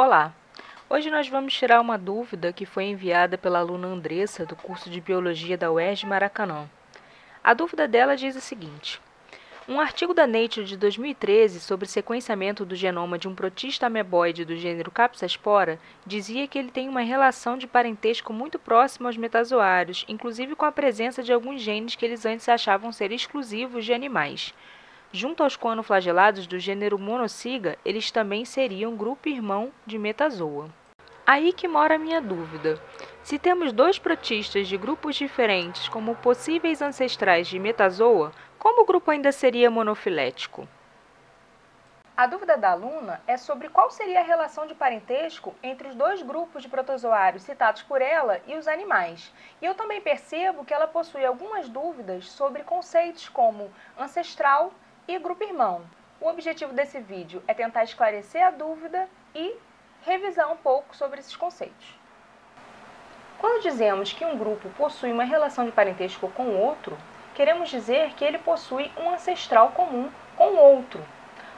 Olá! Hoje nós vamos tirar uma dúvida que foi enviada pela aluna Andressa do curso de Biologia da UERJ Maracanã. A dúvida dela diz o seguinte: Um artigo da Nature de 2013 sobre sequenciamento do genoma de um protista ameboide do gênero Capsaspora dizia que ele tem uma relação de parentesco muito próxima aos metazoários, inclusive com a presença de alguns genes que eles antes achavam ser exclusivos de animais. Junto aos coanoflagelados do gênero Monociga, eles também seriam grupo irmão de Metazoa. Aí que mora a minha dúvida. Se temos dois protistas de grupos diferentes como possíveis ancestrais de Metazoa, como o grupo ainda seria monofilético? A dúvida da aluna é sobre qual seria a relação de parentesco entre os dois grupos de protozoários citados por ela e os animais. E eu também percebo que ela possui algumas dúvidas sobre conceitos como ancestral e grupo irmão. O objetivo desse vídeo é tentar esclarecer a dúvida e revisar um pouco sobre esses conceitos. Quando dizemos que um grupo possui uma relação de parentesco com o outro, queremos dizer que ele possui um ancestral comum com o outro.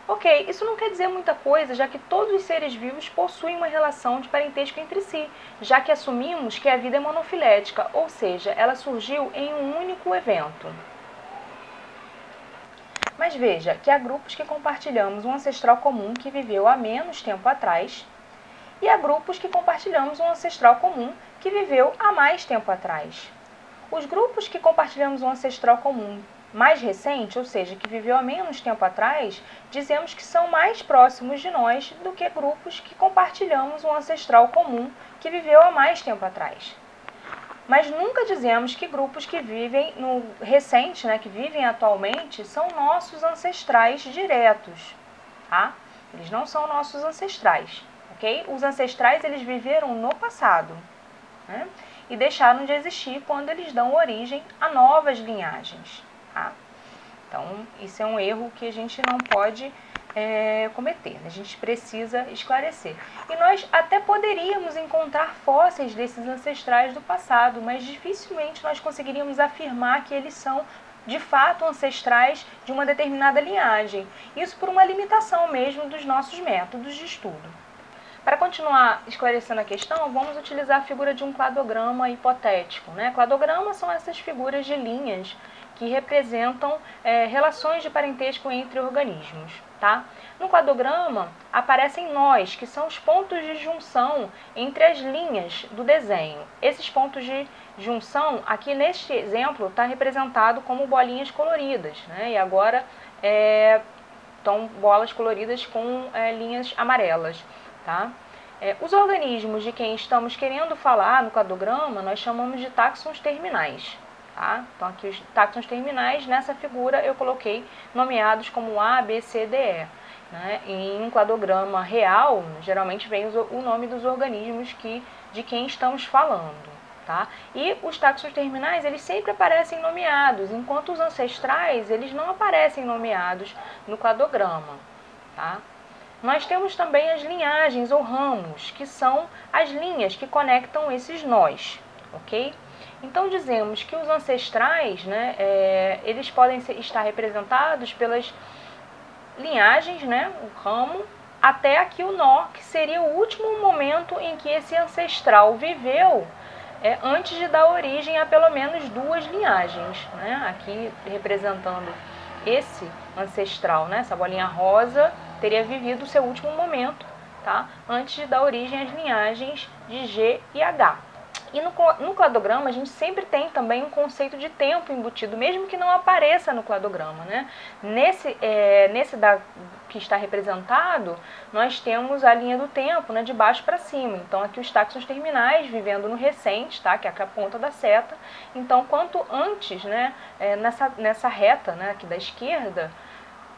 Ok, isso não quer dizer muita coisa, já que todos os seres vivos possuem uma relação de parentesco entre si, já que assumimos que a vida é monofilética, ou seja, ela surgiu em um único evento. Mas veja que há grupos que compartilhamos um ancestral comum que viveu há menos tempo atrás, e há grupos que compartilhamos um ancestral comum que viveu há mais tempo atrás. Os grupos que compartilhamos um ancestral comum mais recente, ou seja, que viveu há menos tempo atrás, dizemos que são mais próximos de nós do que grupos que compartilhamos um ancestral comum que viveu há mais tempo atrás mas nunca dizemos que grupos que vivem no recente, né, que vivem atualmente, são nossos ancestrais diretos, tá? Eles não são nossos ancestrais, ok? Os ancestrais eles viveram no passado, né? E deixaram de existir quando eles dão origem a novas linhagens, tá? Então, isso é um erro que a gente não pode é, cometer. Né? A gente precisa esclarecer. E nós até poderíamos encontrar fósseis desses ancestrais do passado, mas dificilmente nós conseguiríamos afirmar que eles são de fato ancestrais de uma determinada linhagem. Isso por uma limitação mesmo dos nossos métodos de estudo. Para continuar esclarecendo a questão, vamos utilizar a figura de um cladograma hipotético. Né? Cladogramas são essas figuras de linhas que representam é, relações de parentesco entre organismos. Tá? No cladograma aparecem nós, que são os pontos de junção entre as linhas do desenho. Esses pontos de junção, aqui neste exemplo, está representado como bolinhas coloridas, né? e agora é, estão bolas coloridas com é, linhas amarelas. Tá? É, os organismos de quem estamos querendo falar no cladograma, nós chamamos de táxons terminais. Tá? Então, aqui os táxons terminais, nessa figura eu coloquei nomeados como A, B, C, D, E. Né? Em um cladograma real, geralmente vem o nome dos organismos que, de quem estamos falando. Tá? E os táxons terminais, eles sempre aparecem nomeados, enquanto os ancestrais, eles não aparecem nomeados no cladograma. Tá? Nós temos também as linhagens ou ramos, que são as linhas que conectam esses nós, ok? Então dizemos que os ancestrais, né, é, eles podem ser, estar representados pelas linhagens, né, o ramo, até aqui o nó, que seria o último momento em que esse ancestral viveu é, antes de dar origem a pelo menos duas linhagens. Né? Aqui representando esse ancestral, né? essa bolinha rosa, teria vivido o seu último momento tá? antes de dar origem às linhagens de G e H. E no, no cladograma a gente sempre tem também um conceito de tempo embutido, mesmo que não apareça no cladograma. Né? Nesse, é, nesse da, que está representado, nós temos a linha do tempo né, de baixo para cima. Então aqui os táxons terminais vivendo no recente, tá, que é a ponta da seta. Então quanto antes, né, é, nessa, nessa reta né, aqui da esquerda,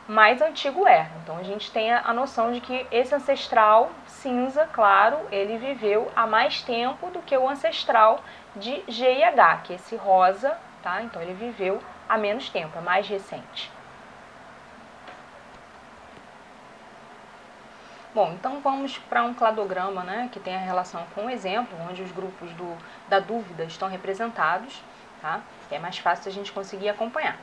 mais antigo é. Então a gente tem a, noção de que esse ancestral cinza, claro, ele viveu há mais tempo do que o ancestral de G e H, que é esse rosa, tá? Então ele viveu há menos tempo, é mais recente. Bom, então vamos para um cladograma né, que tem a relação com o exemplo, onde os grupos do, da dúvida estão representados, tá? É mais fácil a gente conseguir acompanhar.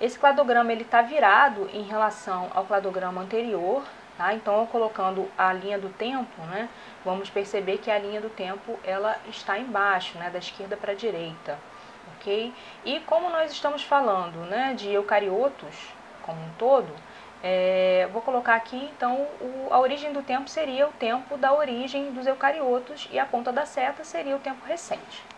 Esse cladograma ele está virado em relação ao cladograma anterior, Tá? Então, colocando a linha do tempo, né, vamos perceber que a linha do tempo ela está embaixo, né, da esquerda para a direita. ok? E como nós estamos falando né, de eucariotos como um todo, é, vou colocar aqui, então, o, a origem do tempo seria o tempo da origem dos eucariotos e a ponta da seta seria o tempo recente.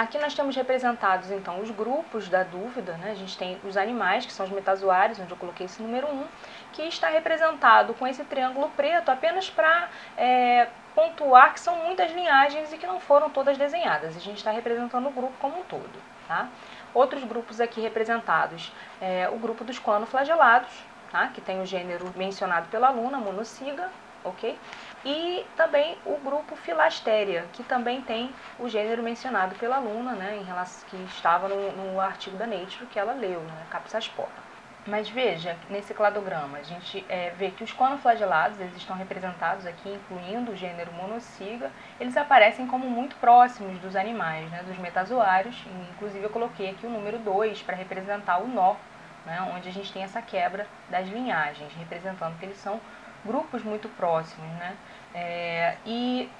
Aqui nós temos representados, então, os grupos da dúvida, né? A gente tem os animais, que são os metazoários, onde eu coloquei esse número 1, que está representado com esse triângulo preto apenas para é, pontuar que são muitas linhagens e que não foram todas desenhadas. A gente está representando o grupo como um todo, tá? Outros grupos aqui representados, é, o grupo dos coanoflagelados, tá? que tem o gênero mencionado pela aluna, monociga, ok? E também o grupo Filastéria, que também tem o gênero mencionado pela aluna, né, em relação, que estava no, no artigo da Nature que ela leu, né, Capsaspora. Mas veja, nesse cladograma, a gente é, vê que os conoflagelados, eles estão representados aqui, incluindo o gênero monociga, eles aparecem como muito próximos dos animais, né, dos metazoários, inclusive eu coloquei aqui o número 2 para representar o nó, né, onde a gente tem essa quebra das linhagens, representando que eles são grupos muito próximos, né? É, e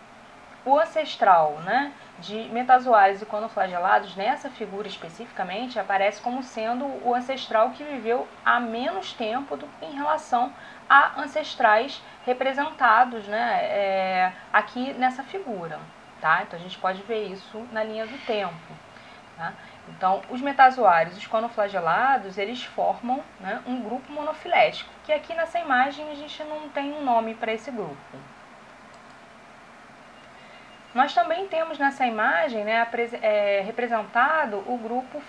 o ancestral né, de metazoários e conoflagelados, nessa figura especificamente, aparece como sendo o ancestral que viveu há menos tempo do, em relação a ancestrais representados né, é, aqui nessa figura. Tá? Então a gente pode ver isso na linha do tempo. Tá? Então, os metazoários, os conoflagelados, eles formam né, um grupo monofilético, que aqui nessa imagem a gente não tem um nome para esse grupo. Nós também temos nessa imagem né, é, representado o grupo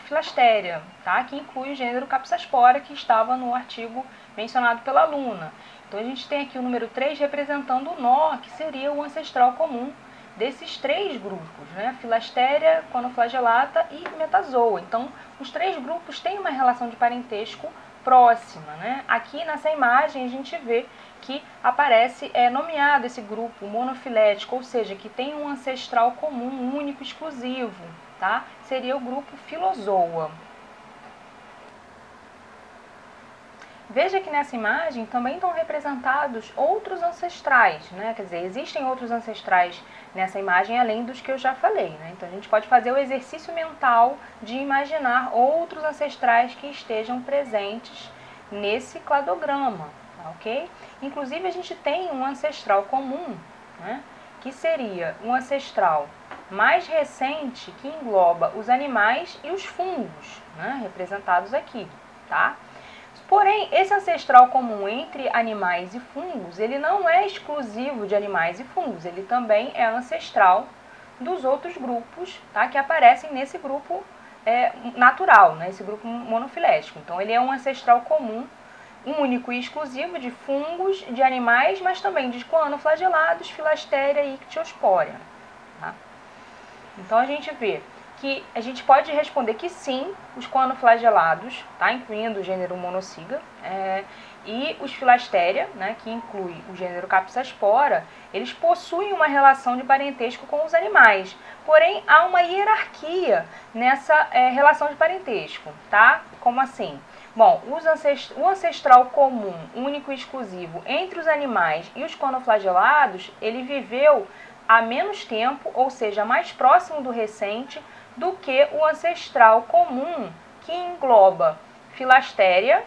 Filastéria, tá? que inclui o gênero Capsaspora, que estava no artigo mencionado pela aluna. Então a gente tem aqui o número 3 representando o nó, que seria o ancestral comum desses três grupos, né? Filastéria, Conoflagelata e Metazoa. Então, os três grupos têm uma relação de parentesco próxima. Né? Aqui nessa imagem a gente vê que aparece é, nomeado esse grupo monofilético, ou seja, que tem um ancestral comum, único, exclusivo. Tá? Seria o grupo Filozoa. Veja que nessa imagem também estão representados outros ancestrais, né? Quer dizer, existem outros ancestrais nessa imagem além dos que eu já falei, né? Então a gente pode fazer o exercício mental de imaginar outros ancestrais que estejam presentes nesse cladograma, tá ok? Inclusive a gente tem um ancestral comum, né? Que seria um ancestral mais recente que engloba os animais e os fungos, né? Representados aqui, tá? Porém, esse ancestral comum entre animais e fungos, ele não é exclusivo de animais e fungos, ele também é ancestral dos outros grupos tá, que aparecem nesse grupo é, natural, né, esse grupo monofilético. Então, ele é um ancestral comum, único e exclusivo de fungos, de animais, mas também de coanoflagelados, filastéria e ictiospória. Tá? Então, a gente vê que a gente pode responder que sim, os coanoflagelados, tá? incluindo o gênero monociga, é, e os filastéria, né, que inclui o gênero Capsaspora, eles possuem uma relação de parentesco com os animais. Porém, há uma hierarquia nessa é, relação de parentesco, tá? Como assim? Bom, ancest o ancestral comum, único e exclusivo entre os animais e os conoflagelados, ele viveu há menos tempo, ou seja, mais próximo do recente, do que o ancestral comum, que engloba filastéria,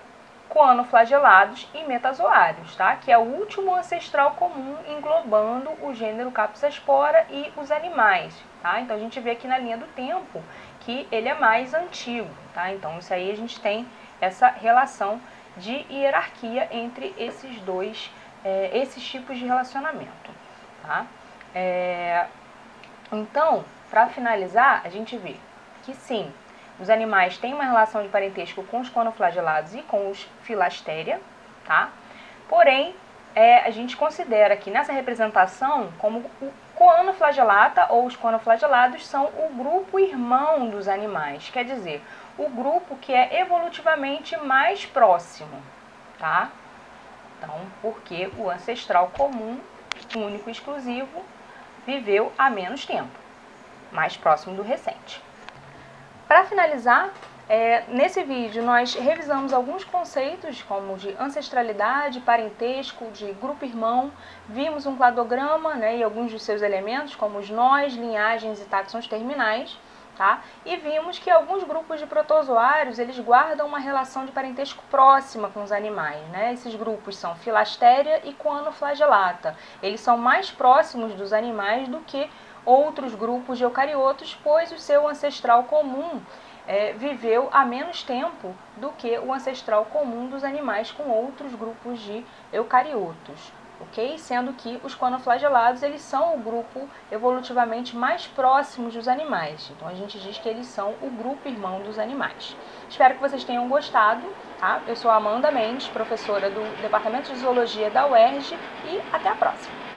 coanoflagelados e metazoários, tá? que é o último ancestral comum englobando o gênero Capsaspora e os animais. Tá? Então a gente vê aqui na linha do tempo que ele é mais antigo. Tá? Então isso aí a gente tem essa relação de hierarquia entre esses dois, é, esses tipos de relacionamento. Tá? É, então, para finalizar, a gente vê que sim, os animais têm uma relação de parentesco com os conoflagelados e com os filastéria, tá? Porém, é, a gente considera que nessa representação como o coanoflagelata ou os coanoflagelados são o grupo irmão dos animais, quer dizer, o grupo que é evolutivamente mais próximo, tá? Então, porque o ancestral comum, único e exclusivo, viveu há menos tempo mais próximo do recente. Para finalizar, É, nesse vídeo, nós revisamos alguns conceitos, como de ancestralidade, parentesco, de grupo irmão, vimos um cladograma né, e alguns dos seus elementos, como os nós, linhagens e táxons terminais, tá? e vimos que alguns grupos de protozoários eles guardam uma relação de parentesco próxima com os animais. Né? Esses grupos são Filastéria e Coanoflagellata. Eles são mais próximos dos animais do que outros grupos de eucariotos, pois o seu ancestral comum é, viveu há menos tempo do que o ancestral comum dos animais com outros grupos de eucariotos. ok? Sendo que os conoflagelados eles são o grupo evolutivamente mais próximo dos animais. Então a gente diz que eles são o grupo irmão dos animais. Espero que vocês tenham gostado. Tá? Eu sou Amanda Mendes, professora do Departamento de Zoologia da UERJ e até a próxima!